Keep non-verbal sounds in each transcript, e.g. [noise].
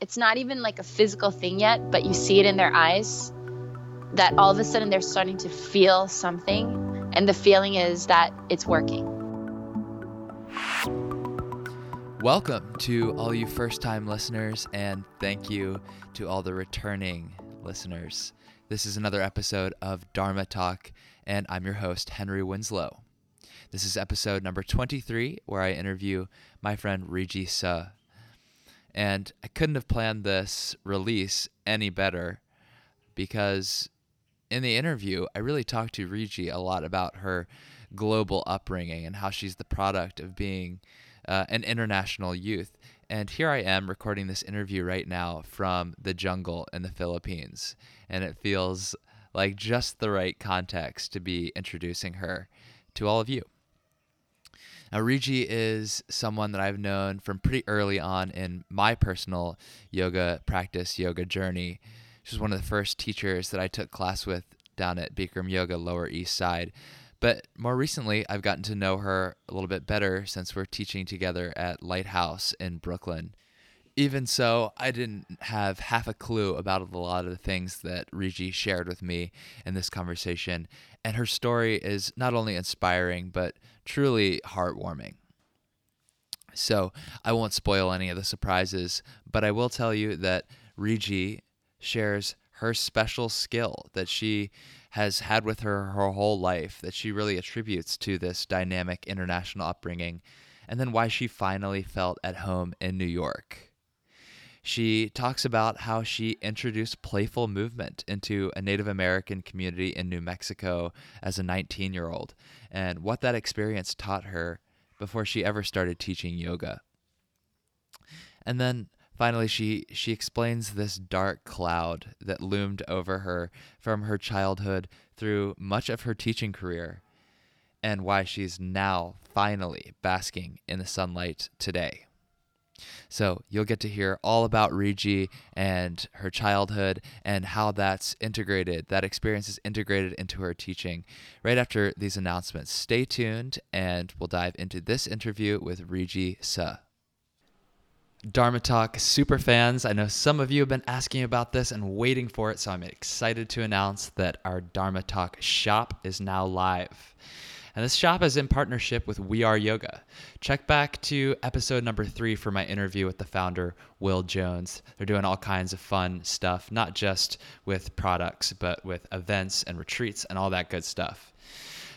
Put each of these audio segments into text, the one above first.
it's not even like a physical thing yet, but you see it in their eyes that all of a sudden they're starting to feel something. And the feeling is that it's working. Welcome to all you first time listeners, and thank you to all the returning listeners. This is another episode of Dharma Talk, and I'm your host, Henry Winslow. This is episode number 23, where I interview my friend Riji Suh. And I couldn't have planned this release any better because in the interview, I really talked to Riji a lot about her global upbringing and how she's the product of being uh, an international youth. And here I am recording this interview right now from the jungle in the Philippines. And it feels like just the right context to be introducing her to all of you. Now, Riji is someone that I've known from pretty early on in my personal yoga practice, yoga journey. She was one of the first teachers that I took class with down at Bikram Yoga Lower East Side. But more recently, I've gotten to know her a little bit better since we're teaching together at Lighthouse in Brooklyn. Even so, I didn't have half a clue about a lot of the things that Riji shared with me in this conversation, and her story is not only inspiring, but truly heartwarming. So, I won't spoil any of the surprises, but I will tell you that Riji shares her special skill that she has had with her her whole life that she really attributes to this dynamic international upbringing, and then why she finally felt at home in New York. She talks about how she introduced playful movement into a Native American community in New Mexico as a 19 year old, and what that experience taught her before she ever started teaching yoga. And then Finally, she, she explains this dark cloud that loomed over her from her childhood through much of her teaching career and why she's now finally basking in the sunlight today. So you'll get to hear all about Riji and her childhood and how that's integrated, that experience is integrated into her teaching right after these announcements. Stay tuned and we'll dive into this interview with Riji Suh. Dharma Talk super fans, I know some of you have been asking about this and waiting for it, so I'm excited to announce that our Dharma Talk shop is now live. And this shop is in partnership with We Are Yoga. Check back to episode number three for my interview with the founder, Will Jones. They're doing all kinds of fun stuff, not just with products, but with events and retreats and all that good stuff.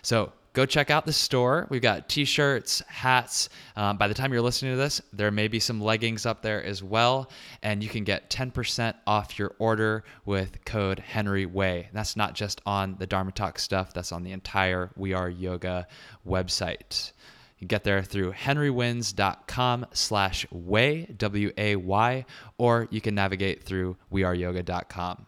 So go check out the store. We've got t shirts, hats. Um, by the time you're listening to this, there may be some leggings up there as well. And you can get 10% off your order with code Henry Way. That's not just on the Dharma Talk stuff, that's on the entire We Are Yoga website. You can get there through henrywins.com slash way, W A Y, or you can navigate through weareyoga.com.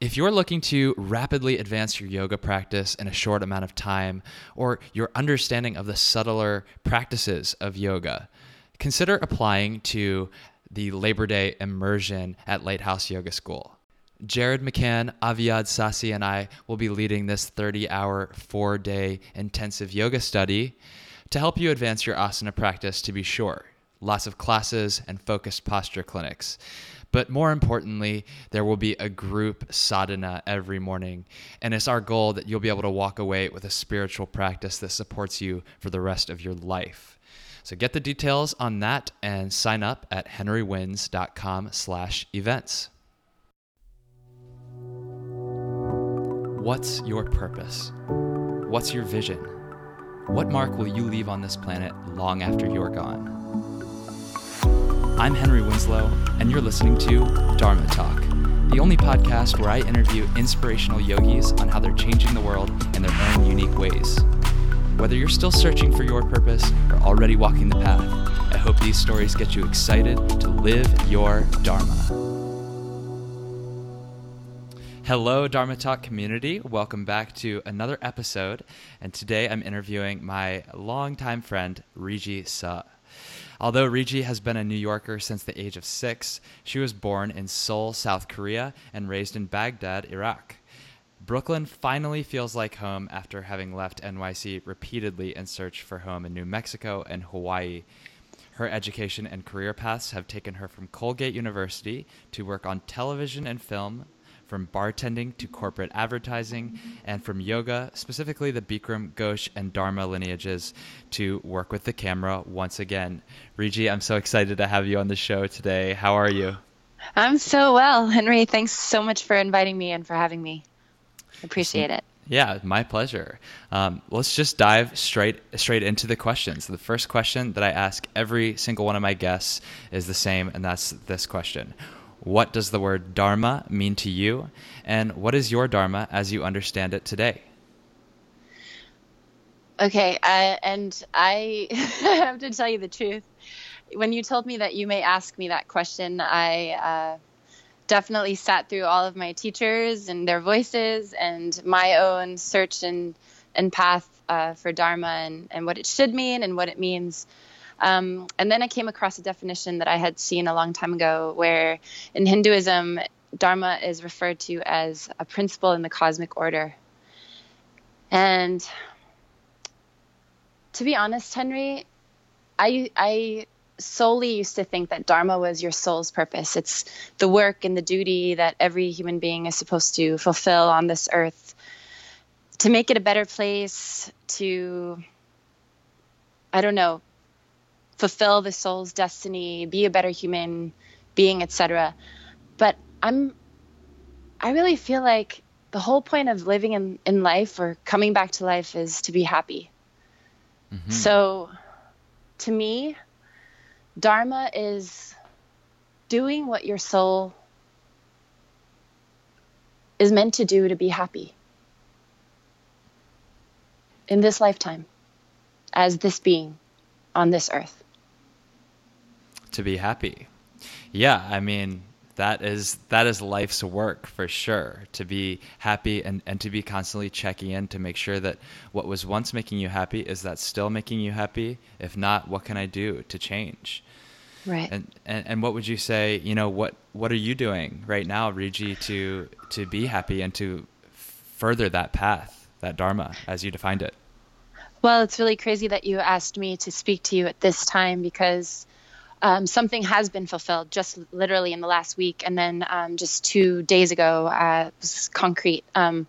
If you're looking to rapidly advance your yoga practice in a short amount of time, or your understanding of the subtler practices of yoga, consider applying to the Labor Day immersion at Lighthouse Yoga School. Jared McCann, Aviad Sasi, and I will be leading this 30 hour, four day intensive yoga study to help you advance your asana practice to be sure. Lots of classes and focused posture clinics. But more importantly, there will be a group sadhana every morning. And it's our goal that you'll be able to walk away with a spiritual practice that supports you for the rest of your life. So get the details on that and sign up at henrywins.com slash events. What's your purpose? What's your vision? What mark will you leave on this planet long after you're gone? I'm Henry Winslow, and you're listening to Dharma Talk, the only podcast where I interview inspirational yogis on how they're changing the world in their own unique ways. Whether you're still searching for your purpose or already walking the path, I hope these stories get you excited to live your Dharma. Hello, Dharma Talk community. Welcome back to another episode. And today I'm interviewing my longtime friend, Riji Suh. Although Riji has been a New Yorker since the age of six, she was born in Seoul, South Korea, and raised in Baghdad, Iraq. Brooklyn finally feels like home after having left NYC repeatedly in search for home in New Mexico and Hawaii. Her education and career paths have taken her from Colgate University to work on television and film, from bartending to corporate advertising, and from yoga, specifically the Bikram, Ghosh, and Dharma lineages, to work with the camera once again. Riji, I'm so excited to have you on the show today. How are you? I'm so well, Henry. Thanks so much for inviting me and for having me. Appreciate it. Yeah, my pleasure. Um, let's just dive straight straight into the questions. The first question that I ask every single one of my guests is the same, and that's this question: What does the word dharma mean to you, and what is your dharma as you understand it today? Okay, uh, and I [laughs] have to tell you the truth. When you told me that you may ask me that question, I. Uh, definitely sat through all of my teachers and their voices and my own search and, and path uh, for Dharma and, and what it should mean and what it means. Um, and then I came across a definition that I had seen a long time ago where in Hinduism, Dharma is referred to as a principle in the cosmic order. And to be honest, Henry, I, I solely used to think that Dharma was your soul's purpose. It's the work and the duty that every human being is supposed to fulfill on this earth to make it a better place, to, I don't know, fulfill the soul's destiny, be a better human being, etc. But I'm, I really feel like the whole point of living in, in life or coming back to life is to be happy. Mm-hmm. So to me, Dharma is doing what your soul is meant to do to be happy in this lifetime as this being on this earth. To be happy. Yeah, I mean, that is that is life's work for sure to be happy and, and to be constantly checking in to make sure that what was once making you happy is that still making you happy. If not what can i do to change? Right. And, and and what would you say you know what what are you doing right now Riji to to be happy and to further that path that dharma as you defined it? Well it's really crazy that you asked me to speak to you at this time because um, something has been fulfilled just literally in the last week. And then um, just two days ago uh, was concrete. Um,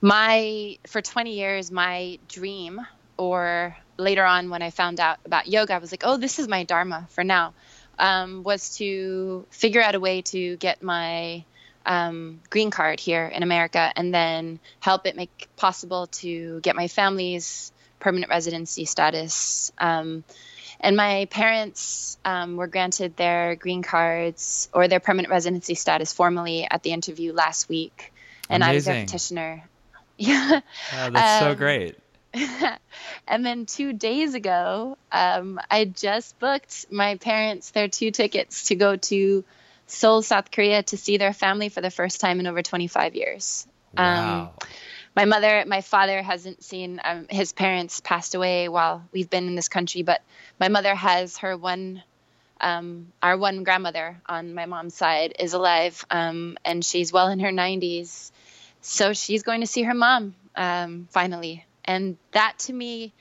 my for 20 years my dream or later on when i found out about yoga i was like oh this is my dharma for now um, was to figure out a way to get my um, green card here in america and then help it make possible to get my family's permanent residency status. Um, and my parents um, were granted their green cards or their permanent residency status formally at the interview last week. And Amazing. I was their petitioner. [laughs] Yeah. Oh, that's um, so great. [laughs] and then two days ago, um, I just booked my parents their two tickets to go to Seoul, South Korea to see their family for the first time in over 25 years. Wow. Um, my mother, my father hasn't seen um, his parents passed away while we've been in this country, but my mother has her one, um, our one grandmother on my mom's side is alive, um, and she's well in her 90s. So she's going to see her mom um, finally, and that to me,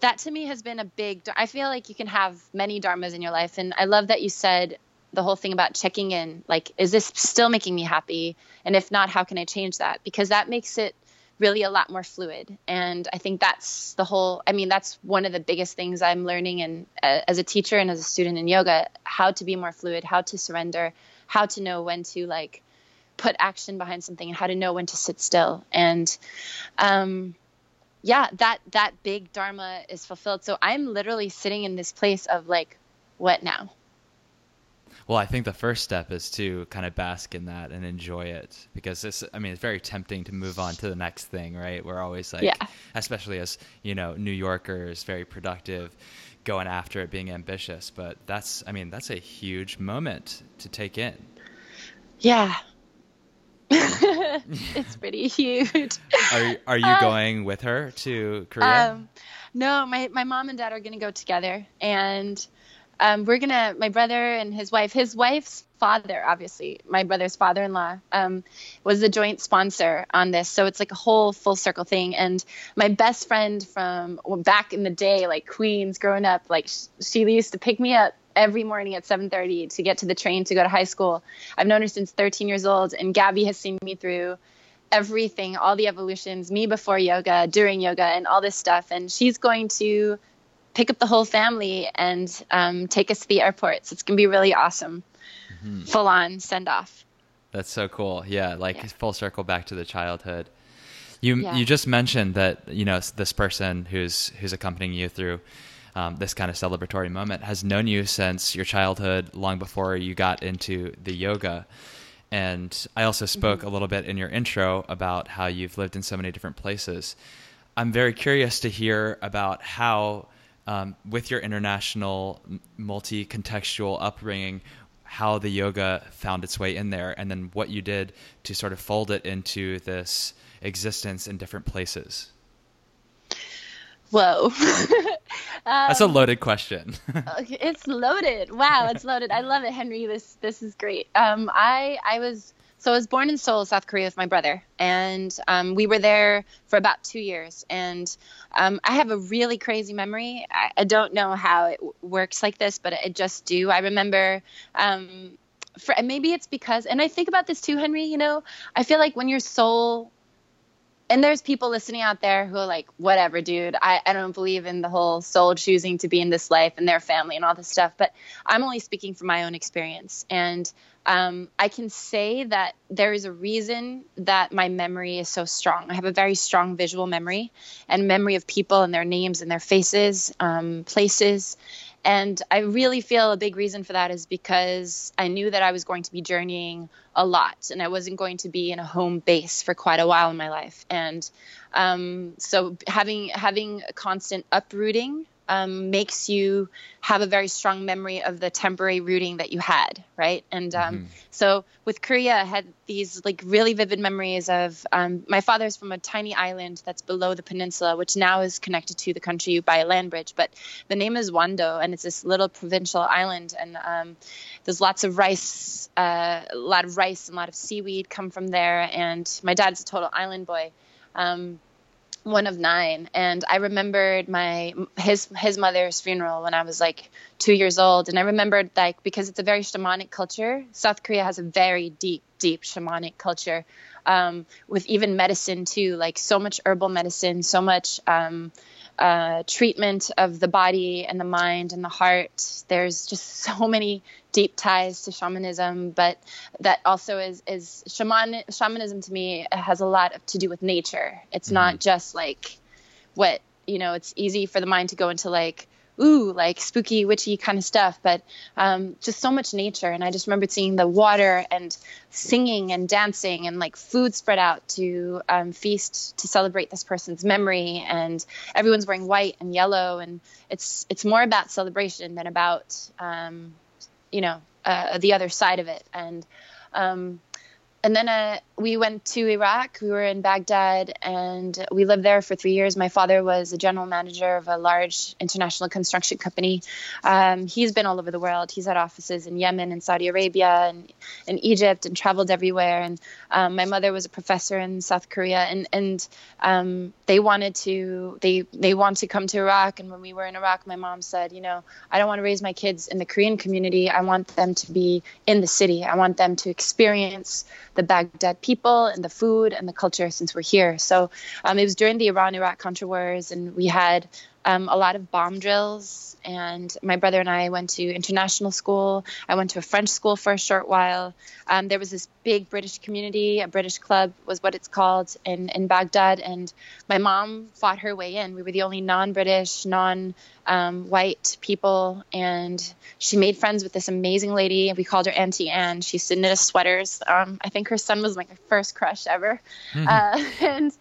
that to me has been a big. I feel like you can have many dharmas in your life, and I love that you said the whole thing about checking in like is this still making me happy and if not how can i change that because that makes it really a lot more fluid. And i think that's the whole i mean that's one of the biggest things i'm learning and uh, as a teacher and as a student in yoga how to be more fluid how to surrender how to know when to like put action behind something and how to know when to sit still. And um yeah that that big dharma is fulfilled. So i'm literally sitting in this place of like what now well, I think the first step is to kind of bask in that and enjoy it because it's, I mean, it's very tempting to move on to the next thing, right? We're always like, yeah. especially as, you know, New Yorkers, very productive, going after it, being ambitious. But that's, I mean, that's a huge moment to take in. Yeah. [laughs] [laughs] it's pretty huge. Are, are you uh, [laughs] going with her to Korea? Um, no, my, my mom and dad are going to go together. And um, we're gonna my brother and his wife his wife's father obviously my brother's father-in-law um, was the joint sponsor on this. So it's like a whole full circle thing. And my best friend from well, back in the day like queens growing up like sh- she used to pick me up every morning at 7:30 to get to the train to go to high school. I've known her since 13 years old and gabby has seen me through everything all the evolutions me before yoga during yoga and all this stuff. And she's going to pick up the whole family and um, take us to the airport. So it's gonna be really awesome. Mm-hmm. Full on send off. That's so cool. Yeah, like yeah. full circle back to the childhood. You yeah. you just mentioned that you know this person who's who's accompanying you through um, this kind of celebratory moment has known you since your childhood, long before you got into the yoga. And I also spoke mm-hmm. a little bit in your intro about how you've lived in so many different places. I'm very curious to hear about how um, with your international, multi contextual upbringing, how the yoga found its way in there, and then what you did to sort of fold it into this existence in different places. Whoa. um, [laughs] That's a loaded question. [laughs] it's loaded. Wow, it's loaded. I love it, Henry. This this is great. Um, I I was so I was born in Seoul, South Korea, with my brother, and um, we were there for about two years. And um, I have a really crazy memory. I, I don't know how it w- works like this, but I just do. I remember. Um, for, maybe it's because, and I think about this too, Henry. You know, I feel like when your soul and there's people listening out there who are like, whatever, dude, I, I don't believe in the whole soul choosing to be in this life and their family and all this stuff. But I'm only speaking from my own experience. And um, I can say that there is a reason that my memory is so strong. I have a very strong visual memory and memory of people and their names and their faces, um, places. And I really feel a big reason for that is because I knew that I was going to be journeying a lot and I wasn't going to be in a home base for quite a while in my life. And um, so having having a constant uprooting um, makes you have a very strong memory of the temporary rooting that you had, right? And um, mm-hmm. so with Korea, I had these like really vivid memories of um, my father's from a tiny island that's below the peninsula, which now is connected to the country by a land bridge. But the name is Wando, and it's this little provincial island, and um, there's lots of rice, uh, a lot of rice and a lot of seaweed come from there. And my dad's a total island boy. Um, one of nine. And i remembered my his his mother's funeral when i was like two years old. And i remembered like because it's a very shamanic culture south korea has a very deep deep shamanic culture um, with even medicine too like so much herbal medicine so much um, uh, treatment of the body and the mind and the heart. There's just [laughs] so many deep ties to shamanism, but that also is is shaman shamanism to me has a lot to do with nature. It's mm-hmm. not just like what you know. It's easy for the mind to go into like ooh, like spooky, witchy kind of stuff, but um, just so much nature. And I just remembered seeing the water and singing and dancing and like food spread out to um, feast to celebrate this person's memory. And everyone's wearing white and yellow, and it's it's more about celebration than about um, you know uh, the other side of it. And um, and then uh, we went to Iraq. We were in Baghdad and we lived there for three years. My father was a general manager of a large international construction company. Um, he's been all over the world. He's had offices in Yemen and Saudi Arabia and in Egypt and traveled everywhere. And um, my mother was a professor in South Korea. And and um, they wanted to they they want to come to Iraq. And when we were in Iraq, my mom said, you know, I don't want to raise my kids in the Korean community. I want them to be in the city. I want them to experience the Baghdad people and the food and the culture since we're here. So um, it was during the Iran Iraq Contra wars, and we had um, a lot of bomb drills. And my brother and I went to international school. I went to a French school for a short while. Um, there was this big British community, a British club was what it's called in, in Baghdad. And my mom fought her way in. We were the only non British, non um, white people. And she made friends with this amazing lady. We called her Auntie Anne. She used to knit us sweaters. Um, I think her son was like my first crush ever. Mm-hmm. Uh, [laughs] and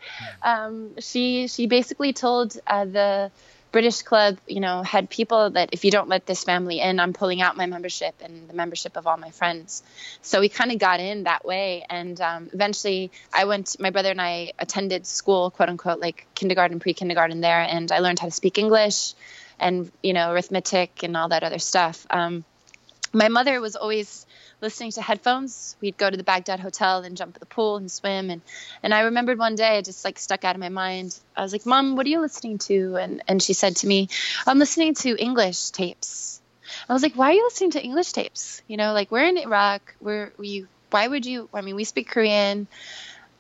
um, she, she basically told uh, the, British Club, you know, had people that if you don't let this family in, I'm pulling out my membership and the membership of all my friends. So we kind of got in that way. And um, eventually I went, my brother and I attended school, quote unquote, like kindergarten, pre kindergarten there. And I learned how to speak English and you know arithmetic and all that other stuff. Um, my mother was always listening to headphones. We'd go to the Baghdad Hotel and jump at the pool and swim. And, and I remembered one day, it just like stuck out of my mind. I was like, Mom, what are you listening to? And, and she said to me, I'm listening to English tapes. I was like, Why are you listening to English tapes? You know, like we're in Iraq. We're, we, why would you? I mean, we speak Korean.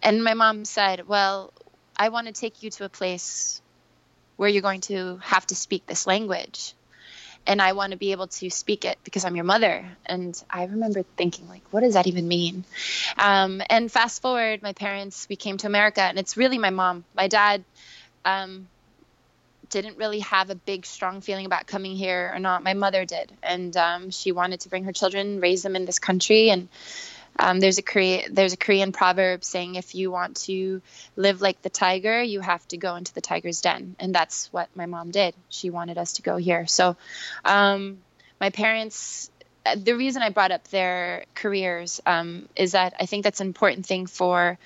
And my mom said, Well, I want to take you to a place where you're going to have to speak this language and I want to be able to speak it because I'm your mother. And I remember thinking, like, what does that even mean? Um, and fast forward, my parents, we came to America, and it's really my mom. My dad um, didn't really have a big, strong feeling about coming here or not. My mother did, and um, she wanted to bring her children, raise them in this country, and um, there's a Korea, there's a Korean proverb saying if you want to live like the tiger, you have to go into the tiger's den, and that's what my mom did. She wanted us to go here. So, um, my parents. Uh, the reason I brought up their careers um, is that I think that's an important thing for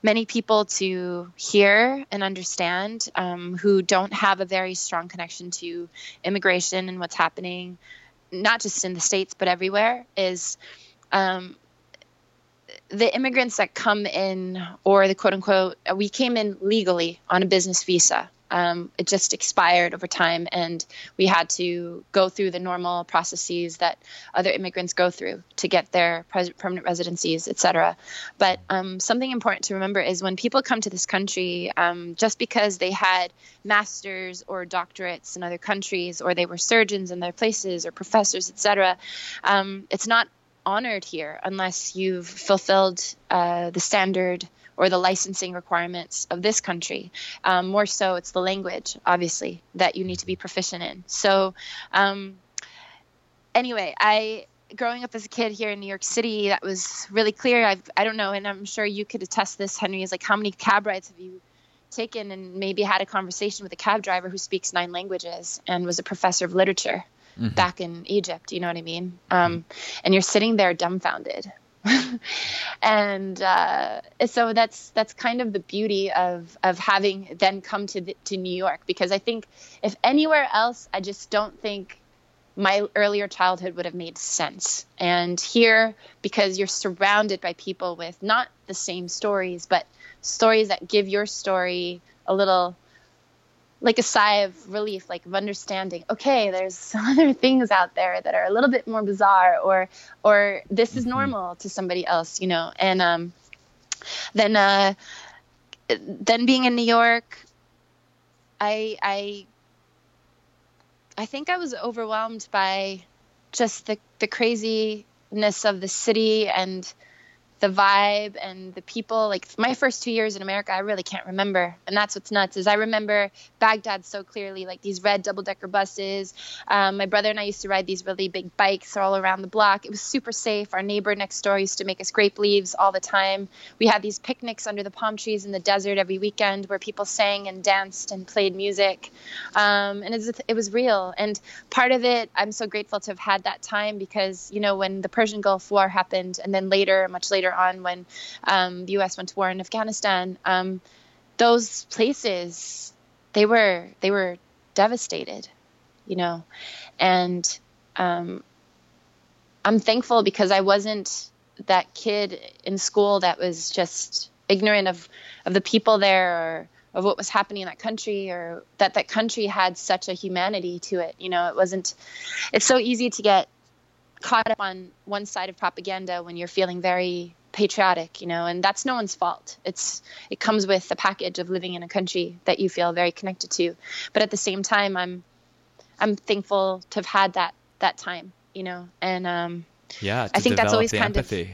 many people to hear and understand um, who don't have a very strong connection to immigration and what's happening, not just in the states but everywhere. Is um, the immigrants that come in, or the quote unquote, we came in legally on a business visa. Um, it just expired over time, and we had to go through the normal processes that other immigrants go through to get their pres- permanent residencies, etc. But um, something important to remember is when people come to this country, um, just because they had masters or doctorates in other countries, or they were surgeons in their places, or professors, etc., um, it's not honored here unless you've fulfilled uh, the standard or the licensing requirements of this country. Um, more so, it's the language, obviously, that you need to be proficient in. So, um, anyway, I growing up as a kid here in New York City, that was really clear. I've, I don't know, and I'm sure you could attest this, Henry. Is like how many cab rides have you taken and maybe had a conversation with a cab driver who speaks nine languages and was a professor of literature? Mm-hmm. back in Egypt. You know what I mean? Um, and you're sitting there dumbfounded. [laughs] and uh, so that's that's kind of the beauty of of having then come to the, to New York because I think if anywhere else I just don't think my earlier childhood would have made sense. And here because you're surrounded by people with not the same stories but stories that give your story a little like a sigh of relief, like of understanding. Okay, there's [laughs] some other things out there that are a little bit more bizarre, or or this is mm-hmm. normal to somebody else, you know. And um, then uh, then being in New York, I I I think I was overwhelmed by just the the craziness of the city and the vibe and the people. Like my first two years in america i really can't remember. And that's what's nuts is i remember baghdad so clearly like these red double decker buses. Um, my brother and i used to ride these really big bikes all around the block. It was super safe. Our neighbor next door used to make us grape leaves all the time. We had these picnics under the palm trees in the desert every weekend where people sang and danced and played music. Um, and it was real. And part of it i'm so grateful to have had that time because you know when the persian gulf war happened and then later much later on when um, the U.S. went to war in Afghanistan, um, those places they were they were devastated, you know, and um, I'm thankful because I wasn't that kid in school that was just ignorant of of the people there or of what was happening in that country or that that country had such a humanity to it you know it wasn't it's so easy to get caught up on one side of propaganda when you're feeling very patriotic, you know, and that's no one's fault. It's it comes with the package of living in a country that you feel very connected to. But at the same time, I'm I'm thankful to have had that that time, you know, and um, yeah, I think that's always kind empathy. of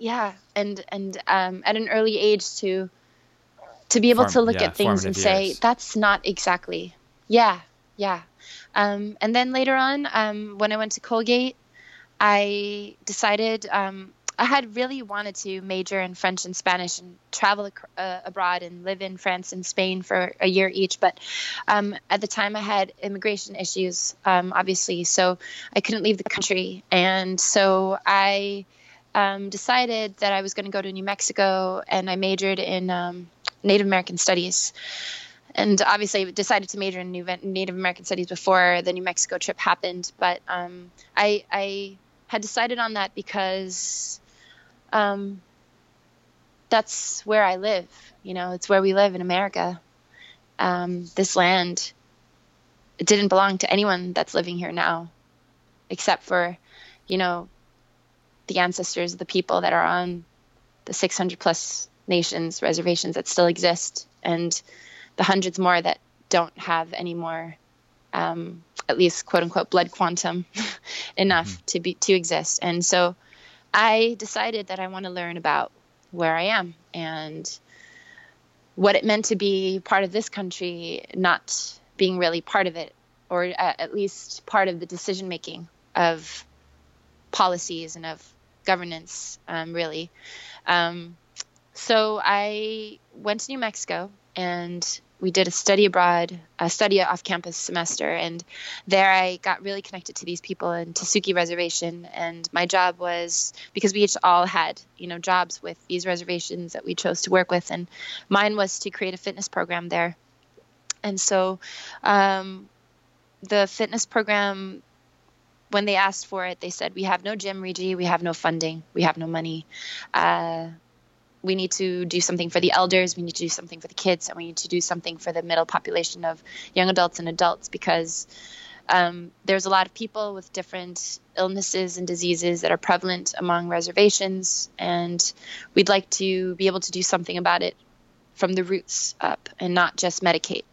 yeah, and and um, at an early age to to be able Form, to look yeah, at things and say that's not exactly yeah yeah um, and then later on um, when i went to colgate i decided um, I had really wanted to major in French and Spanish and travel uh, abroad and live in France and Spain for a year each. But um, at the time, I had immigration issues, um, obviously, so I couldn't leave the country. And so I um, decided that I was going to go to New Mexico and I majored in um, Native American studies. and obviously decided to major in Native American studies before the New Mexico trip happened. But um, I, I had decided on that because um, that's where I live. You know, it's where we live in America. Um, this land it didn't belong to anyone that's living here now, except for, you know, the ancestors, of the people that are on the 600 plus nations, reservations that still exist, and the hundreds more that don't have any more, um, at least quote unquote, blood quantum [laughs] enough mm-hmm. to be to exist. And so, I decided that I want to learn about where I am and what it meant to be part of this country, not being really part of it, or at least part of the decision making of policies and of governance, um, really. Um, so I went to New Mexico and we did a study abroad, a study off campus semester. And there I got really connected to these people in Tesuque Reservation. And my job was because we each all had, you know, jobs with these reservations that we chose to work with. And mine was to create a fitness program there. And so um, the fitness program when they asked for it, they said, We have no gym, Riji. We have no funding. We have no money. Uh, we need to do something for the elders. We need to do something for the kids. And we need to do something for the middle population of young adults and adults because um, there's a lot of people with different illnesses and diseases that are prevalent among reservations. And we'd like to be able to do something about it from the roots up and not just medicate.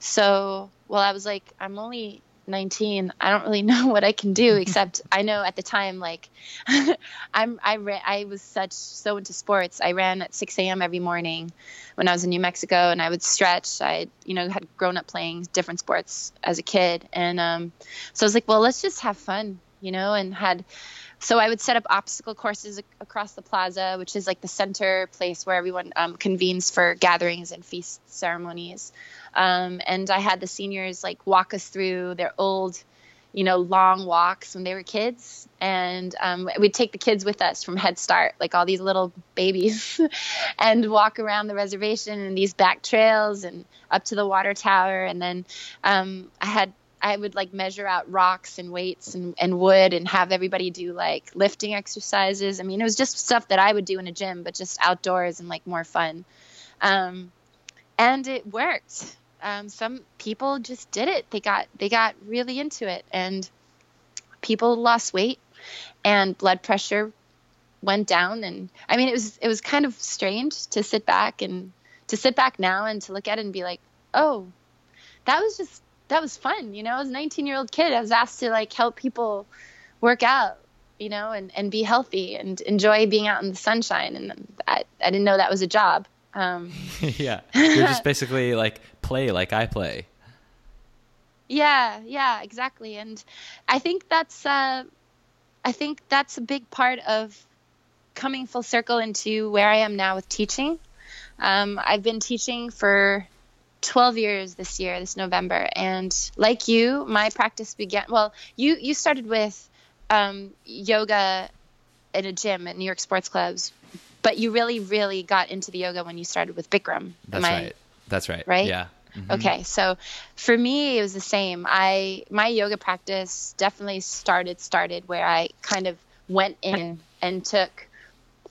So, well, I was like, I'm only 19 i don't really [laughs] know what i can do [laughs] except i know at the time like [laughs] i'm i ran i was such so into sports. I ran at 6 a.m every morning when i was in new mexico and i would stretch. I you know had grown up playing different sports as a kid. And um, so i was like well let's just have fun you know and had so I would set up obstacle courses across the plaza, which is like the center place where everyone um, convenes for gatherings and feast ceremonies. Um, and I had the seniors like walk us through their old, you know, long walks when they were kids. And um, we'd take the kids with us from Head Start, like all these little babies, [laughs] and walk around the reservation and these back trails and up to the water tower. And then um, I had I would like measure out rocks and weights and, and wood and have everybody do like lifting exercises. I mean, it was just stuff that I would do in a gym, but just outdoors and like more fun. Um, and it worked. Um, some people just did it. They got they got really into it, and people lost weight, and blood pressure went down. And I mean, it was it was kind of strange to sit back and to sit back now and to look at it and be like, oh, that was just that was fun. You know, I was a 19 year old kid. I was asked to like help people work out, you know, and, and be healthy and enjoy being out in the sunshine. And I, I didn't know that was a job. Um, [laughs] yeah. [laughs] You're just basically like play like I play. Yeah, yeah, exactly. And I think that's, uh, I think that's a big part of coming full circle into where I am now with teaching. Um, I've been teaching for 12 years this year, this November. And like you, my practice began. Well, you you started with um, yoga in a gym at New York sports clubs, but you really, really got into the yoga when you started with Bikram. That's I, right. That's right. Right. Yeah. Mm-hmm. Okay, so for me it was the same. I my yoga practice definitely started started where I kind of went in and took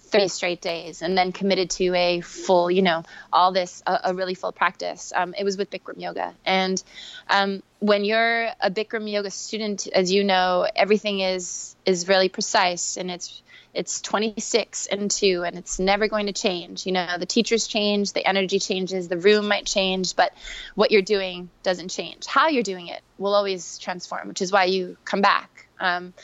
three straight days and then committed to a full, you know, all this, a, a really full practice. Um, it was with Bikram yoga. And um, when you're a Bikram yoga student, as you know, everything is, is really precise and it's, it's 26 and 2 and it's never going to change. You know the teachers change the energy changes the room might change but what you're doing doesn't change. How you're doing it will always transform which is why you come back. Um,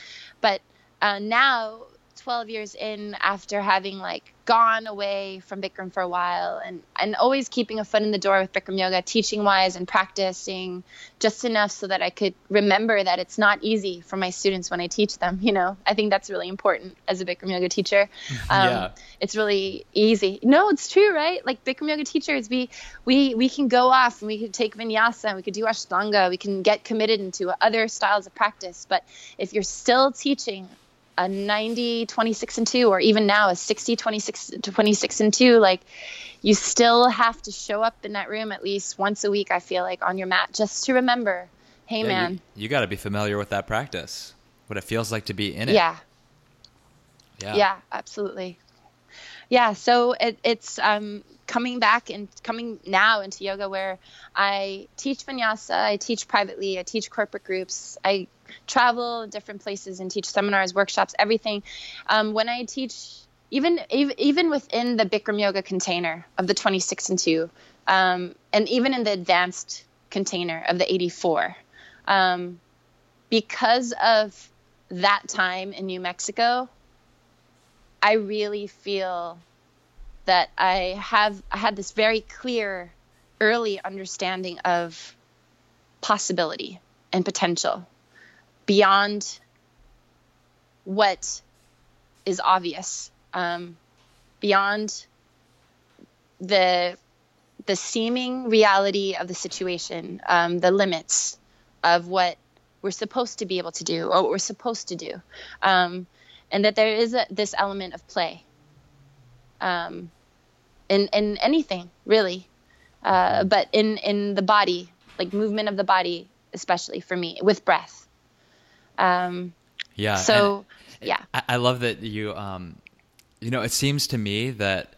but uh, now 12 years in after having like gone away from Bikram for a while and, and always keeping a foot in the door with Bikram yoga, teaching wise and practicing just enough so that I could remember that it's not easy for my students when I teach them. You know, I think that's really important as a Bikram yoga teacher. [laughs] Um, yeah. It's really easy. No, it's true, right? Like Bikram yoga teachers, we, we, we can go off and we could take vinyasa and we could do ashtanga. We can get committed into other styles of practice. But if you're still teaching a 90 26 and 2 or even now a 60 26 26 and 2 like you still have to show up in that room at least once a week i feel like on your mat just to remember hey Yeah, man. you, you got to be familiar with that practice, what it feels like to be in it. yeah. Yeah, yeah absolutely. Yeah so it, it's um, coming back and coming now into yoga where i teach vinyasa i teach privately i teach corporate groups i travel different places and teach seminars workshops everything. Um, when i teach even even within the bikram yoga container of the 26 and 2 um, and even in the advanced container of the 84 um, because of that time in new mexico I really feel that I have I had this very clear early understanding of possibility and potential beyond what is obvious um, beyond the the seeming reality of the situation um, the limits of what we're supposed to be able to do or what we're supposed to do um, and that there is a, this element of play um, in in anything really, uh, but in in the body, like movement of the body, especially for me with breath. Um, yeah. So yeah, I, I love that you. Um, you know, it seems to me that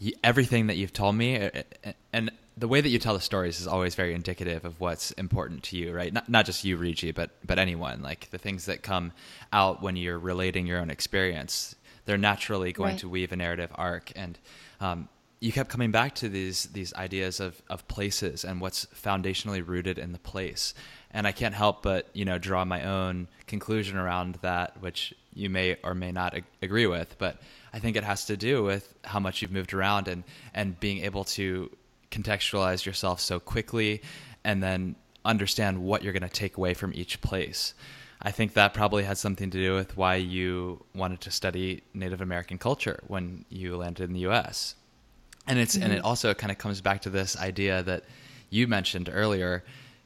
y everything that you've told me, uh, uh, and the way that you tell the stories is always very indicative of what's important to you, right? Not not just you, Riji, but but anyone. Like the things that come out when you're relating your own experience, they're naturally going Right. to weave a narrative arc. And um, you kept coming back to these these ideas of of places and what's foundationally rooted in the place. And I can't help but you know draw my own conclusion around that, which you may or may not ag- agree with, but I think it has to do with how much you've moved around and and being able to contextualize yourself so quickly and then understand what you're going to take away from each place. I think that probably had something to do with why you wanted to study Native American culture when you landed in the US. And it's and mm-hmm. it also kind of comes back to this idea that you mentioned earlier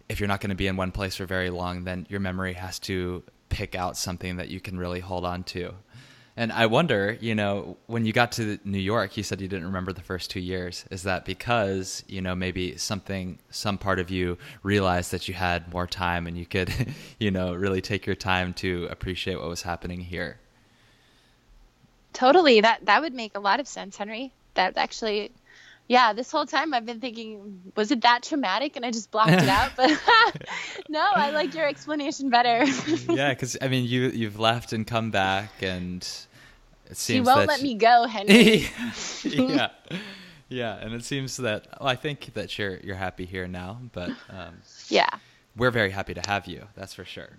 if you're not going to be in one place for very long then your memory has to pick out something that you can really hold on to. And I wonder, you know, when you got to New York, you said you didn't remember the first two years. Is that because, you know, maybe something, some part of you realized that you had more time and you could, [laughs] you know, really take your time to appreciate what was happening here? totally. That that would make a lot of sense, Henry. That actually. Yeah, this whole time I've been thinking, was it that traumatic? And I just blocked it out. But [laughs] no, I like your explanation better. yeah, [laughs] because I mean, you you've left and come back, and it seems you won't let me go, Henry. [laughs] yeah, yeah, and it seems that well, I think that you're you're happy here now, but um, yeah. we're very happy to have you. That's for sure.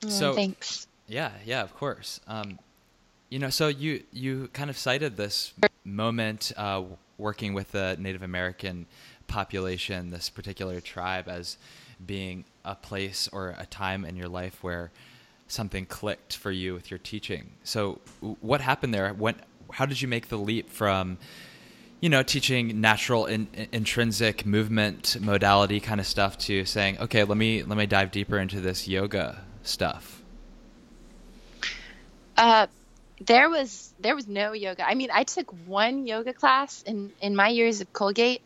Mm, So thanks. yeah, yeah, of course. Um, you know, so you you kind of cited this moment uh, working with the Native American population, this particular tribe, as being a place or a time in your life where something clicked for you with your teaching. So, what happened there? When, how did you make the leap from, you know, teaching natural in, in- intrinsic movement modality kind of stuff to saying, okay, let me let me dive deeper into this yoga stuff? Uh, there was there was no yoga. I mean, I took one yoga class in in my years of Colgate,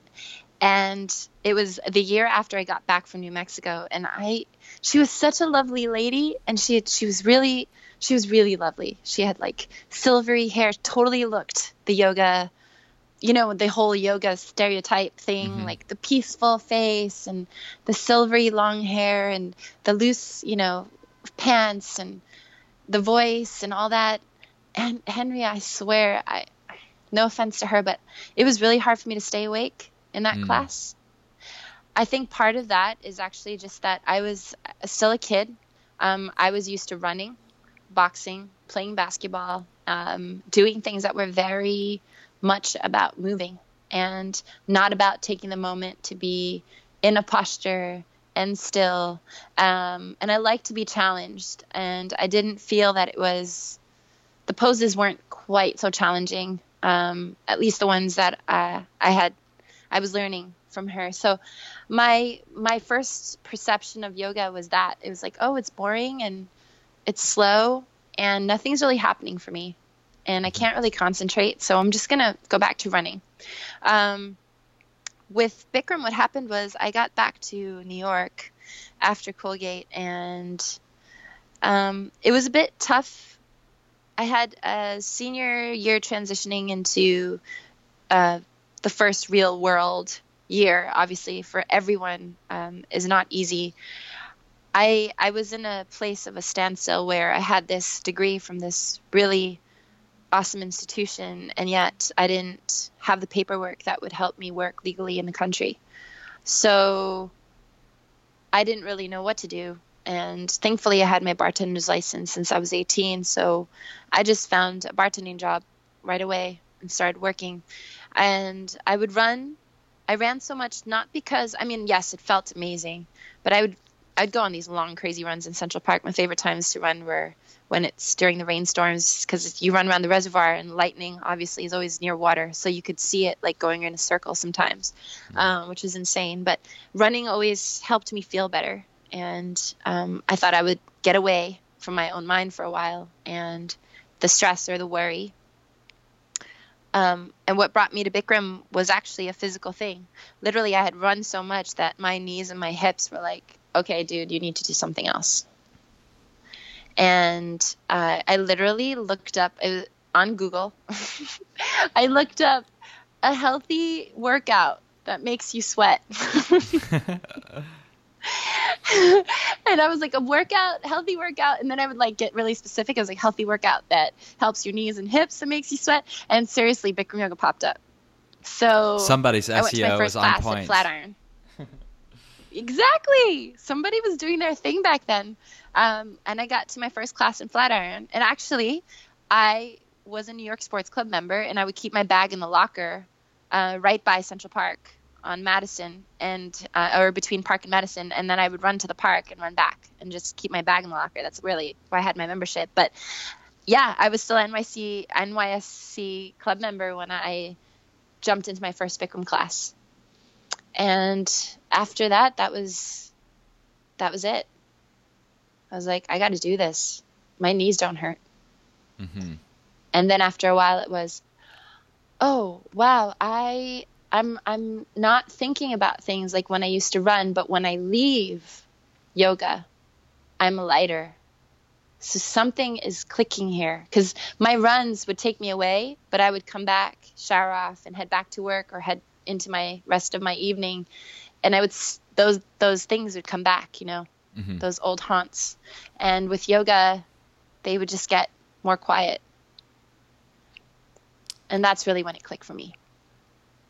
and it was the year after I got back from New Mexico. And I, she was such a lovely lady, and she had, she was really she was really lovely. She had like silvery hair, totally looked the yoga, you know, the whole yoga stereotype thing, Mhm. like the peaceful face and the silvery long hair and the loose, you know, pants and the voice and all that. And Henry, I swear, I no offense to her, but it was really hard for me to stay awake in that Mm. class. I think part of that is actually just that I was still a kid. Um, I was used to running, boxing, playing basketball, um, doing things that were very much about moving and not about taking the moment to be in a posture and still. Um, and I like to be challenged, and I didn't feel that it was the poses weren't quite so challenging. Um, at least the ones that uh, I had, I was learning from her. So my my first perception of yoga was that it was like, oh, it's boring and it's slow and nothing's really happening for me. And I can't really concentrate, so I'm just gonna go back to running. Um, with Bikram, what happened was I got back to New York after Colgate, and um, it was a bit tough. I had a senior year transitioning into uh, the first real world year. Obviously, for everyone, um, is not easy. I I was in a place of a standstill where I had this degree from this really awesome institution, and yet I didn't have the paperwork that would help me work legally in the country. So I didn't really know what to do. And thankfully, I had my bartender's license since I was 18. So I just found a bartending job right away and started working. And I would run. I ran so much, not because, I mean, yes, it felt amazing, but I would I'd go on these long, crazy runs in Central Park. My favorite times to run were when it's during the rainstorms because you run around the reservoir and lightning obviously is always near water, so you could see it like going in a circle sometimes, um, which is insane. But running always helped me feel better, and um, I thought I would get away from my own mind for a while and the stress or the worry. Um, and what brought me to Bikram was actually a physical thing. Literally, I had run so much that my knees and my hips were like okay, dude, you need to do something else. And uh, I literally looked up on Google, [laughs] I looked up a healthy workout that makes you sweat. [laughs] [laughs] [laughs] and I was like, a workout, healthy workout. And then I would like get really specific. I was like, healthy workout that helps your knees and hips and makes you sweat. And seriously, Bikram yoga popped up. So somebody's SEO was on point. Flatiron. [laughs] Exactly. Somebody was doing their thing back then. Um, and I got to my first class in Flatiron. And actually, I was a New York Sports Club member, and I would keep my bag in the locker uh, right by Central Park on Madison and uh, or between Park and Madison, and then I would run to the park and run back and just keep my bag in the locker. That's really why I had my membership. But yeah, I was still NYC NYSC club member when I jumped into my first Bikram class and after that that was that was it i was like i got to do this my knees don't hurt mm-hmm. and then after a while it was oh wow i i'm i'm not thinking about things like when i used to run but when i leave yoga i'm lighter. So something is clicking here because my runs would take me away but i would come back shower off and head back to work or head into my rest of my evening. And i would those those things would come back you know mm-hmm. those old haunts. And with yoga they would just get more quiet. And that's really when it clicked for me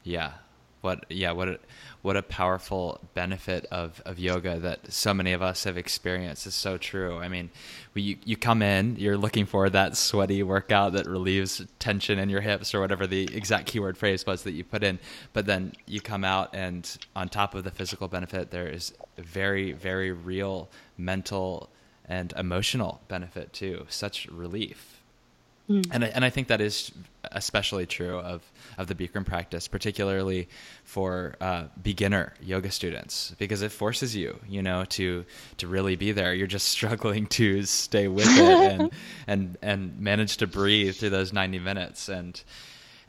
yeah. What yeah what a, what a powerful benefit of, of yoga that so many of us have experienced. Is so true. I mean we, you, you come in you're looking for that sweaty workout that relieves tension in your hips or whatever the exact keyword phrase was that you put in. But then you come out and on top of the physical benefit there is very very real mental and emotional benefit too. Such relief Mm. And I, and I think that is especially true of, of the Bikram practice, particularly for uh, beginner yoga students, because it forces you, you know, to to really be there. You're just [laughs] struggling to stay with it and [laughs] and and manage to breathe through those 90 minutes. And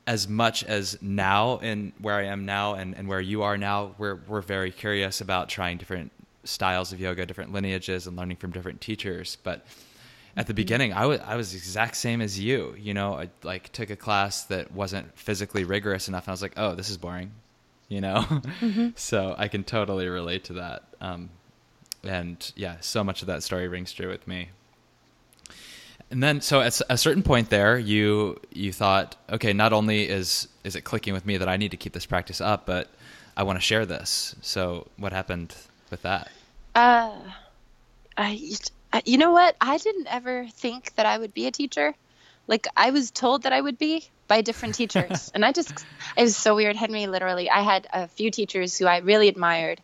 as much as now and where I am now and, and where you are now, we're we're very curious about trying different styles of yoga, different lineages, and learning from different teachers, but at the beginning I was I was exact same as you. You know, I like took a class that wasn't physically rigorous enough, and I was like, oh, this is boring. [laughs] You know, mm-hmm. [laughs] so I can totally relate to that. Um, and yeah, so much of that story rings true with me. And then, so at a certain point there, you you thought, okay, not only is is it clicking with me that I need to keep this practice up, but I want to share this. So, what happened with that? Uh, I you know what? I didn't ever think that I would be a teacher. Like I was told that I would be by different teachers, [laughs] and I just it was so weird. Henry, literally, I had a few teachers who I really admired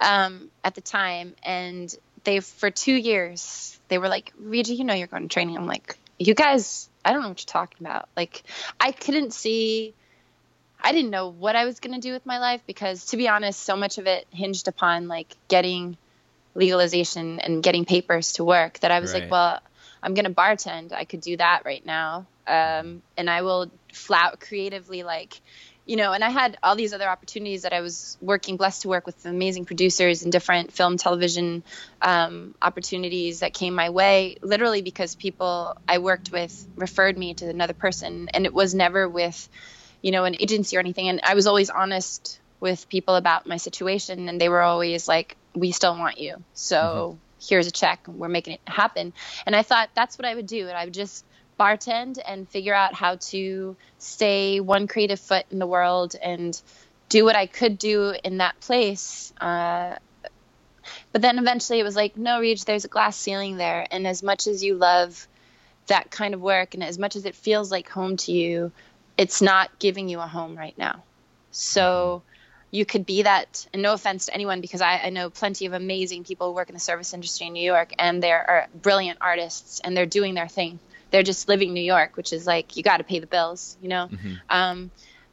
um, at the time, and they for two years they were like, "Riji, you know you're going to training." I'm like, "You guys, I don't know what you're talking about." Like I couldn't see. I didn't know what I was going to do with my life because, to be honest, so much of it hinged upon like getting legalization and getting papers to work that I was right. like, well, I'm going to bartend. I could do that right now. Um, and I will flout creatively, like, you know, and I had all these other opportunities that I was working, blessed to work with amazing producers and different film, television um, opportunities that came my way, literally because people I worked with referred me to another person. And it was never with, you know, an agency or anything. And I was always honest with people about my situation. And they were always like, we still want you. So mm-hmm. here's a check. We're making it happen. And I thought that's what I would do. And I would just bartend and figure out how to stay one creative foot in the world and do what I could do in that place. Uh, but then eventually it was like, no, Reg, there's a glass ceiling there. And as much as you love that kind of work and as much as it feels like home to you, it's not giving you a home right now. So you could be that, and no offense to anyone, because I, I know plenty of amazing people who work in the service industry in New York, and they're brilliant artists and they're doing their thing they're just living New York, which is like you got to pay the bills, you know. Mm-hmm. Um,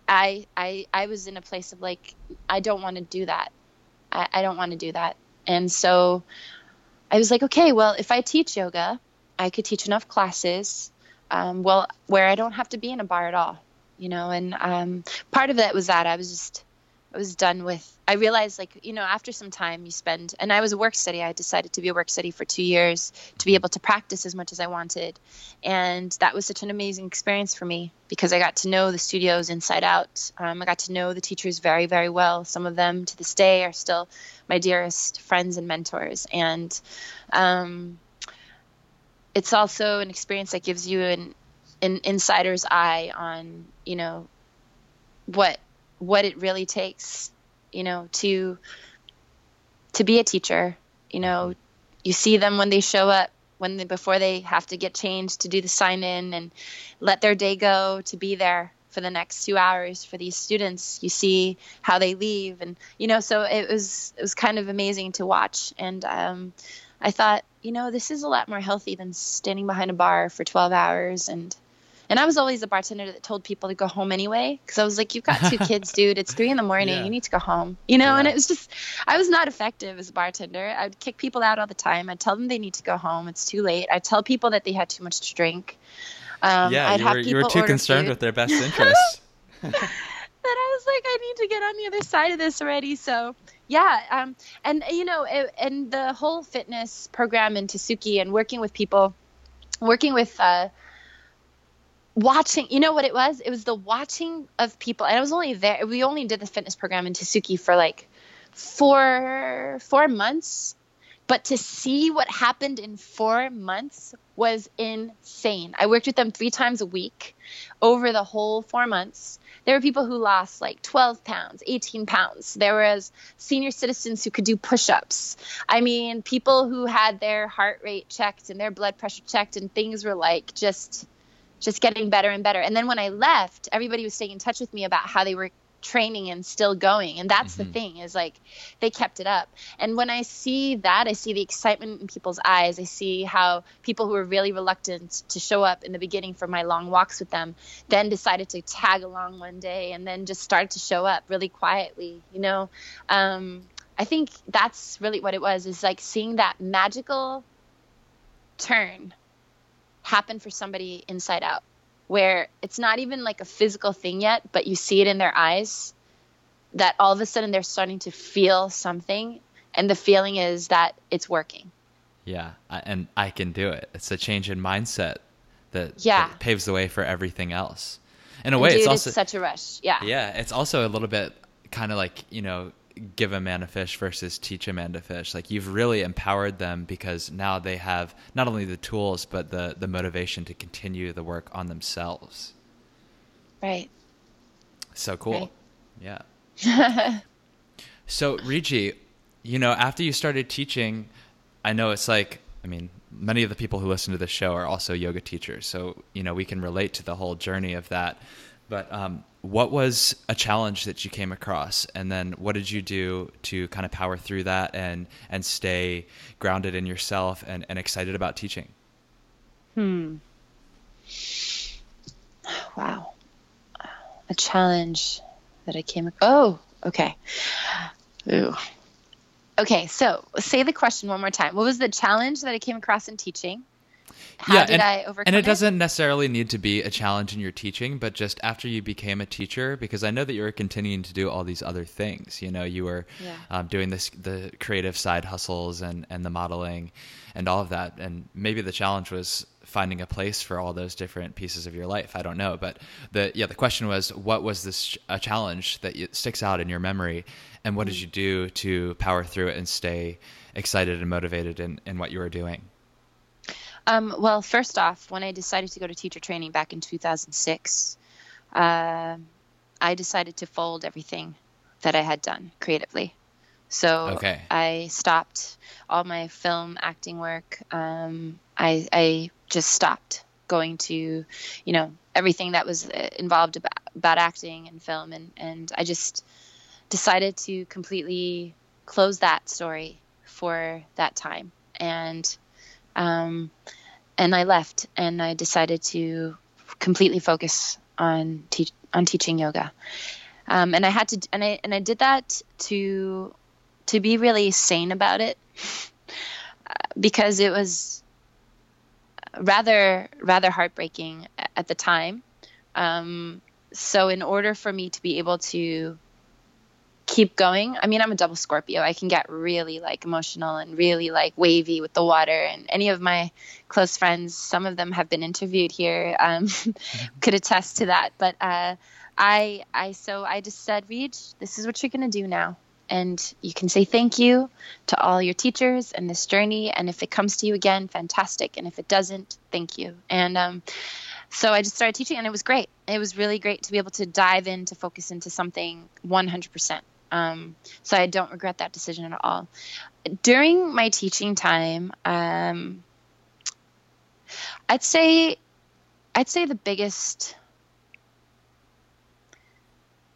I I I was in a place of like I don't want to do that. I, I don't want to do that, and so I was like, okay, well, if I teach yoga, I could teach enough classes, um, well, where I don't have to be in a bar at all, you know. And um, part of it was that I was just I was done with. I realized, like, you know, after some time you spend, and I was a work study. I decided to be a work study for two years to be able to practice as much as I wanted. And that was such an amazing experience for me because I got to know the studios inside out. Um, I got to know the teachers very, very well. Some of them to this day are still my dearest friends and mentors. And um, it's also an experience that gives you an, an insider's eye on, you know, what what it really takes, you know, to to be a teacher. You know, you see them when they show up, when they, before they have to get changed to do the sign in and let their day go to be there for the next two hours for these students. You see how they leave, and you know, so it was it was kind of amazing to watch. And um, I thought, you know, this is a lot more healthy than standing behind a bar for 12 hours and and I was always a bartender that told people to go home anyway because I was like, "You've got two [laughs] kids, dude. It's three in the morning. Yeah. You need to go home." You know, yeah. and it was just, I was not effective as a bartender. I'd kick people out all the time. I'd tell them they need to go home. It's too late. I'd tell people that they had too much to drink. Um, yeah, I'd you, were, you were too concerned food. with their best [laughs] interests. [laughs] that I was like, I need to get on the other side of this already. So yeah um, and you know it, and the whole fitness program in Tasuki and working with people working with uh, watching you know what it was? It was the watching of people and i was only there we only did the fitness program in tasuki for like four four months. But to see what happened in four months was insane. I worked with them three times a week over the whole four months. There were people who lost like 12 pounds 18 pounds. There was senior citizens who could do push-ups. I mean people who had their heart rate checked and their blood pressure checked and things were like just just getting better and better. And then when I left, everybody was staying in touch with me about how they were training and still going and that's mm-hmm. the thing is like they kept it up and when i see that i see the excitement in people's eyes i see how people who were really reluctant to show up in the beginning for my long walks with them then decided to tag along one day and then just started to show up really quietly you know um, i think that's really what it was is like seeing that magical turn happen for somebody inside out where it's not even like a physical thing yet, but you see it in their eyes that all of a sudden they're starting to feel something and the feeling is that it's working. Yeah, and I can do it. It's a change in mindset that, yeah. That paves the way for everything else. In a and way, dude, it's also it's such a rush. Yeah. Yeah, it's also a little bit kind of like, you know, give a man a fish versus teach a man to fish. Like you've really empowered them because now they have not only the tools but the the motivation to continue the work on themselves. Right. So cool. Right. Yeah. so Riji, you know, after you started teaching, I know it's like I mean, many of the people who listen to this show are also yoga teachers, so you know we can relate to the whole journey of that. But um, what was a challenge that you came across, and then what did you do to kind of power through that and and stay grounded in yourself and, and excited about teaching? Hmm. Wow. A challenge that I came. Oh, okay. Ooh. Okay, so say the question one more time. What was the challenge that I came across in teaching? How yeah, did and, I overcome and it, doesn't necessarily need to be a challenge in your teaching, but just after you became a teacher, because I know that you were continuing to do all these other things. You know, you were Yeah. um, doing this the creative side hustles and and the modeling and all of that, and maybe the challenge was finding a place for all those different pieces of your life. I don't know, but the yeah the question was what was this a challenge that y- sticks out in your memory, and what did you do to power through it and stay excited and motivated in, in what you were doing? Um, well, first off, when I decided to go to teacher training back in 2006, uh, I decided to fold everything that I had done creatively. So Okay. I stopped all my film acting work. Um, I, I just stopped going to, you know, everything that was uh, involved about, about acting and film, and, and I just decided to completely close that story for that time. And um, and I left, and I decided to completely focus on on teaching yoga. Um, and I had to, and I and I did that to to be really sane about it, uh, because it was rather rather heartbreaking at the time. Um, so in order for me to be able to keep going. I mean, I'm a double Scorpio. I can get really like emotional and really like wavy with the water. And any of my close friends, some of them have been interviewed here, um, [laughs] could attest to that. But uh, I, I, so I just said, Reed, this is what you're gonna do now. And you can say thank you to all your teachers and this journey. And if it comes to you again, fantastic. And if it doesn't, thank you. And um, so I just started teaching, and it was great. It was really great to be able to dive in to focus into something 100%. Um, so I don't regret that decision at all. During my teaching time, um, I'd say, I'd say the biggest.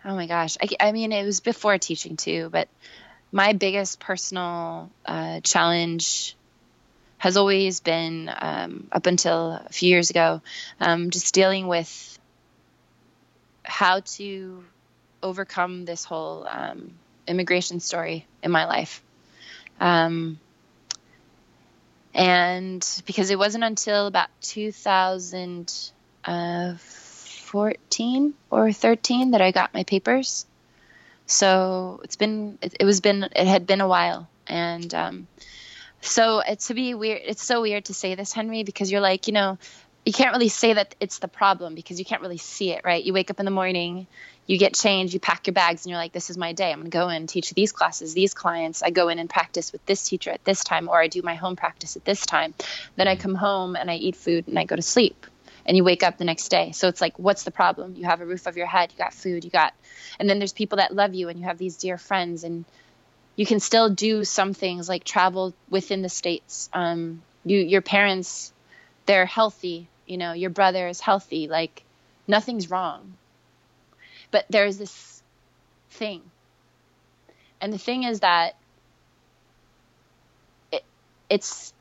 Oh my gosh! I, I mean, it was before teaching too, but my biggest personal uh, challenge has always been um, up until a few years ago, um, just dealing with how to overcome this whole um, immigration story in my life. Um, and because it wasn't until about 2014 or 13 that I got my papers. So it's been, it, it was been, it had been a while. And um, so it's to be weird. It's so weird to say this, Henry, because you're like, you know, you can't really say that it's the problem because you can't really see it, right? You wake up in the morning, you get changed, you pack your bags, and you're like, this is my day. I'm going to go in and teach these classes, these clients. I go in and practice with this teacher at this time, or I do my home practice at this time. Then I come home and I eat food and I go to sleep. And you wake up the next day. So it's like, what's the problem? You have a roof over your head, you got food, you got, and then there's people that love you and you have these dear friends and you can still do some things like travel within the states. Um, you, your parents, they're healthy. You know, your brother is healthy. Like nothing's wrong. But there's this thing, and the thing is that it, it's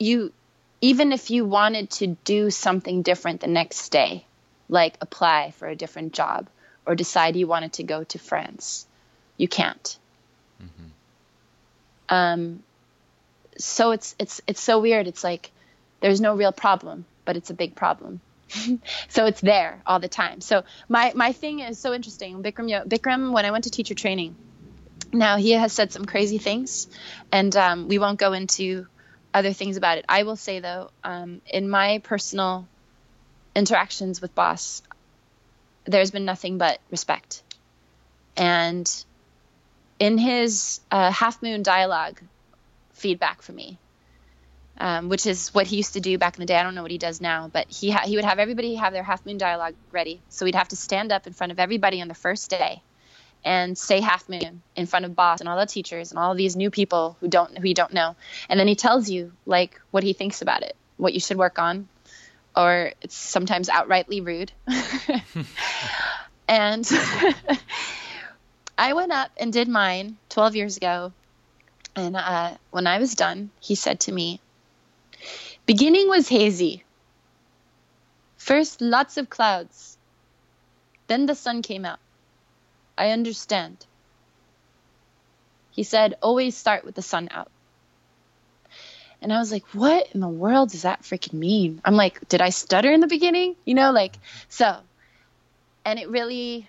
you. Even if you wanted to do something different the next day, like apply for a different job or decide you wanted to go to France, you can't. Um, so it's it's it's so weird. It's like there's no real problem, but it's a big problem. [laughs] so it's there all the time. So my my thing is so interesting. Bikram Bikram, when I went to teacher training, now he has said some crazy things, and um, we won't go into other things about it. I will say though, um, in my personal interactions with boss, there's been nothing but respect, and in his uh, half moon dialogue feedback for me um, which is what he used to do back in the day. I don't know what he does now but he, ha- he would have everybody have their half moon dialogue ready. So we'd have to stand up in front of everybody on the first day and say half moon in front of boss and all the teachers and all these new people who don't who you don't know. And then he tells you like what he thinks about it what you should work on or it's sometimes outrightly rude. [laughs] And [laughs] I went up and did mine 12 years ago. And uh, when I was done, he said to me, Beginning was hazy. First, lots of clouds. Then the sun came out. I understand. He said, Always start with the sun out. And I was like, what in the world does that freaking mean? I'm like, did I stutter in the beginning? You know, like, so, and it really,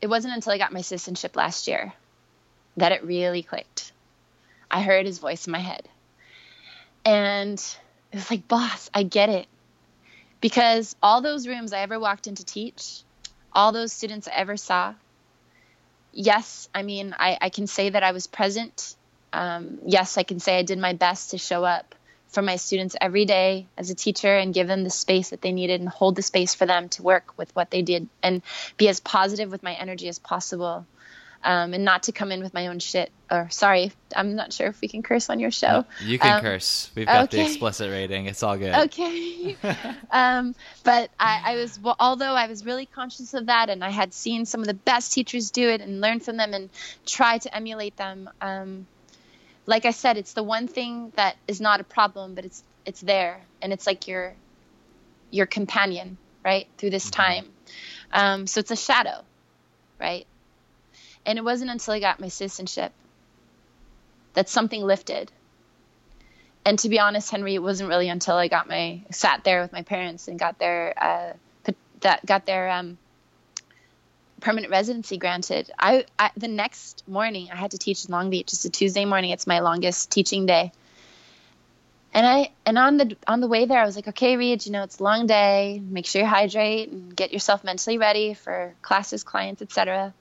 it wasn't until I got my citizenship last year that it really clicked. I heard his voice in my head. And it was like, boss, I get it. Because all those rooms I ever walked in to teach, all those students I ever saw, yes, I mean, I, I can say that I was present um, yes, I can say I did my best to show up for my students every day as a teacher and give them the space that they needed and hold the space for them to work with what they did and be as positive with my energy as possible um, and not to come in with my own shit. Or sorry, I'm not sure if we can curse on your show. You can um, curse. We've got okay. the explicit rating. It's all good. Okay. [laughs] um, but I, I was, well, although I was really conscious of that, and I had seen some of the best teachers do it and learn from them and try to emulate them. Um, like I said, it's the one thing that is not a problem, but it's it's there, and it's like your your companion, right, through this mm-hmm. time. Um, so it's a shadow, right? And it wasn't until I got my citizenship that something lifted. And to be honest, Henry, it wasn't really until I got my sat there with my parents and got their uh, that got their um, permanent residency granted, I, I, the next morning I had to teach in Long Beach. It's a Tuesday morning. It's my longest teaching day. And I and on the on the way there, I was like, okay, Reed, you know, it's a long day. Make sure you hydrate and get yourself mentally ready for classes, clients, etc.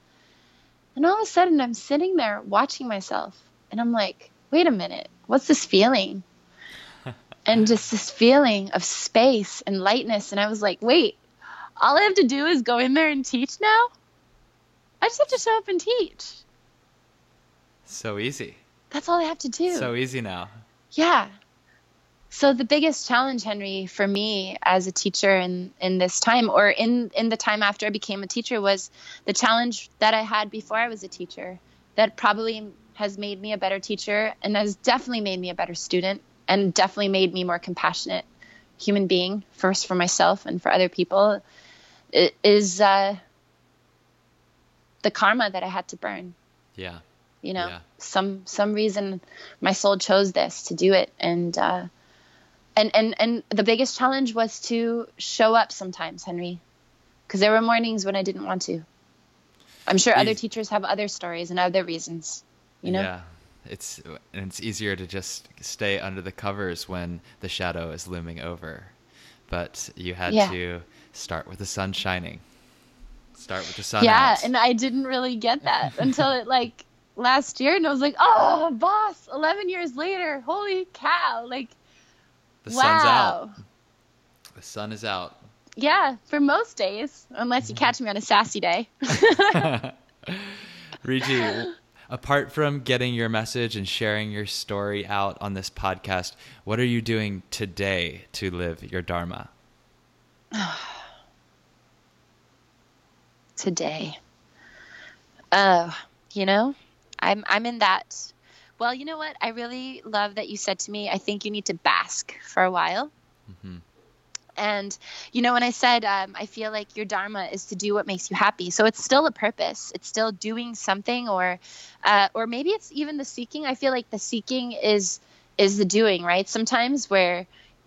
And all of a sudden, I'm sitting there watching myself, and I'm like, wait a minute, what's this feeling? [laughs] and just this feeling of space and lightness. And I was like, wait, all I have to do is go in there and teach now. I just have to show up and teach. So easy. That's all I have to do. So easy now. Yeah. So the biggest challenge, Henry, for me as a teacher in, in this time or in, in the time after I became a teacher was the challenge that I had before I was a teacher that probably has made me a better teacher and has definitely made me a better student and definitely made me more compassionate human being first for myself and for other people it is uh, the karma that I had to burn. Yeah. You know, yeah. some some reason my soul chose this to do it, and uh, and and and the biggest challenge was to show up sometimes, Henry, because there were mornings when I didn't want to. I'm sure other teachers have other stories and other reasons. You know. Yeah. It's and it's easier to just stay under the covers when the shadow is looming over, but you had yeah. to start with the sun shining. Start with the sun. Yeah, out. and I didn't really get that [laughs] until it like last year, and I was like, "Oh, boss! Eleven years later, holy cow!" Like, the wow. sun's out. The sun is out. Yeah, for most days, unless you catch me on a sassy day. [laughs] Riji, apart from getting your message and sharing your story out on this podcast, what are you doing today to live your dharma? [sighs] today. Uh, you know, I'm I'm in that. Well, you know what? I really love that you said to me, I think you need to bask for a while. Mm-hmm. And, you know, when I said, um, I feel like your Dharma is to do what makes you happy. So it's still a purpose. It's still doing something or, uh, or maybe it's even the seeking. I feel like the seeking is, is the doing, right? Sometimes where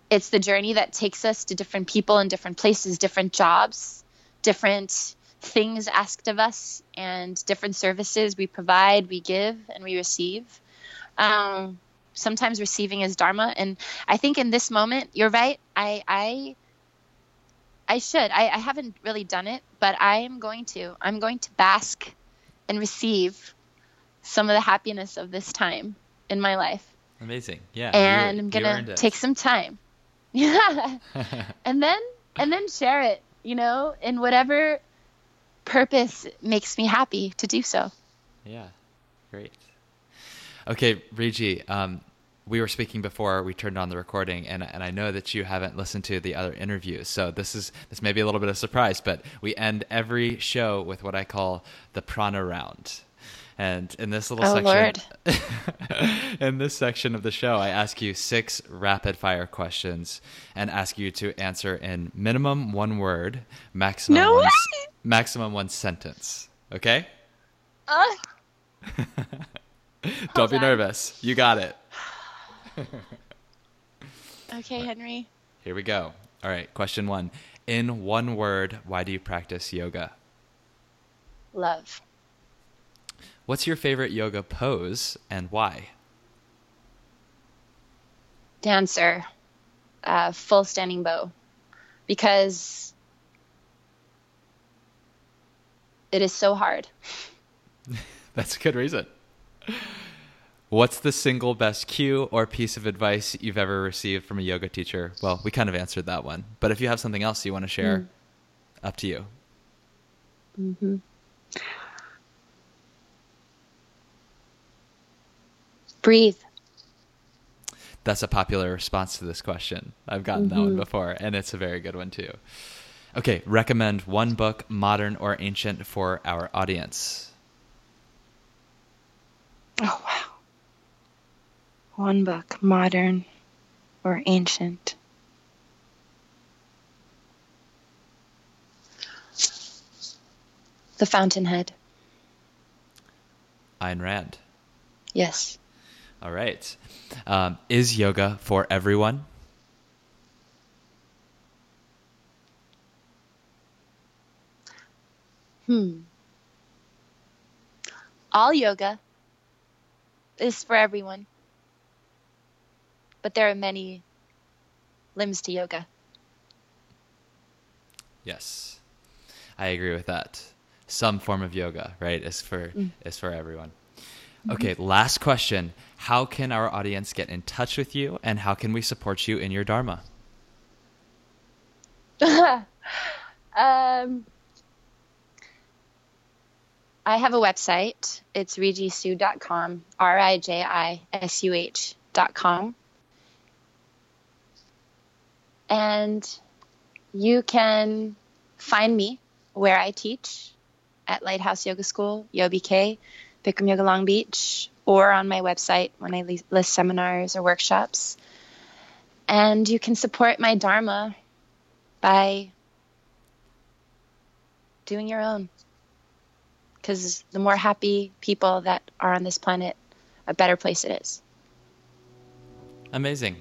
it's the journey that takes us to different people in different places, different jobs, different things asked of us and different services we provide, we give, and we receive. Um, sometimes receiving is dharma, and I think in this moment, you're right. I I I should. I, I haven't really done it, but I am going to. I'm going to bask and receive some of the happiness of this time in my life. Amazing. Yeah. And I'm gonna take some time. Yeah. [laughs] and then and then share it, you know, in whatever purpose makes me happy to do so. Yeah, great. Okay, Riji, um, we were speaking before we turned on the recording, and and I know that you haven't listened to the other interviews, so this is this may be a little bit of a surprise, but we end every show with what I call the prana round. And in this little oh, section, [laughs] in this section of the show, I ask you six rapid fire questions and ask you to answer in minimum one word, maximum no one, maximum one sentence. Okay? Uh, [laughs] [laughs] Don't be nervous. You got it. [sighs] Okay, Henry. Here we go. All right, question one. In one word, why do you practice yoga? Love. What's your favorite yoga pose and why? Dancer. Uh, full standing bow. Because it is so hard. [laughs] That's a good reason. What's the single best cue or piece of advice you've ever received from a yoga teacher? Well, we kind of answered that one. But if you have something else you want to share, mm. up to you. Mm-hmm. Breathe. That's a popular response to this question. I've gotten mm-hmm. that one mm-hmm. before, and it's a very good one too. Okay, recommend one book, modern or ancient, for our audience. Oh, wow. One book, modern or ancient. The Fountainhead. Ayn Rand. Yes. All right. Um, is yoga for everyone? Hmm. All yoga is for everyone. But there are many limbs to yoga. Yes. I agree with that. Some form of yoga, right, is for mm. is for everyone. Okay, mm-hmm. last question. How can our audience get in touch with you and how can we support you in your Dharma? [laughs] um, I have a website. It's rijisuh.com, R I J I S U H.com. And you can find me where I teach at Lighthouse Yoga School, YoBK, Bikram Yoga Long Beach, or on my website when I list seminars or workshops. And you can support my Dharma by doing your own. Because the more happy people that are on this planet, a better place it is. Amazing.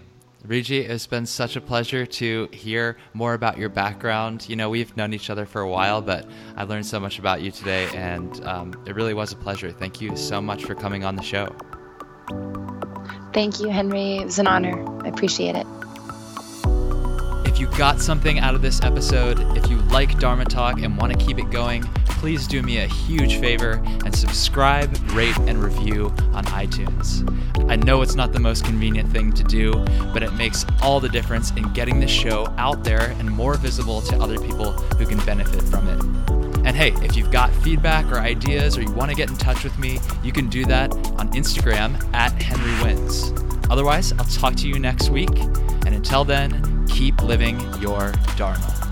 Riji, it's been such a pleasure to hear more about your background. You know, we've known each other for a while, but I learned so much about you today, and um, it really was a pleasure. Thank you so much for coming on the show. Thank you, Henry. It was an honor. I appreciate it. You got something out of this episode, if you like Dharma Talk and want to keep it going, please do me a huge favor and subscribe, rate, and review on iTunes. I know it's not the most convenient thing to do, but it makes all the difference in getting the show out there and more visible to other people who can benefit from it. And hey, if you've got feedback or ideas or you want to get in touch with me, you can do that on Instagram at Henry Wins. Otherwise, I'll talk to you next week. And until then, keep living your Dharma.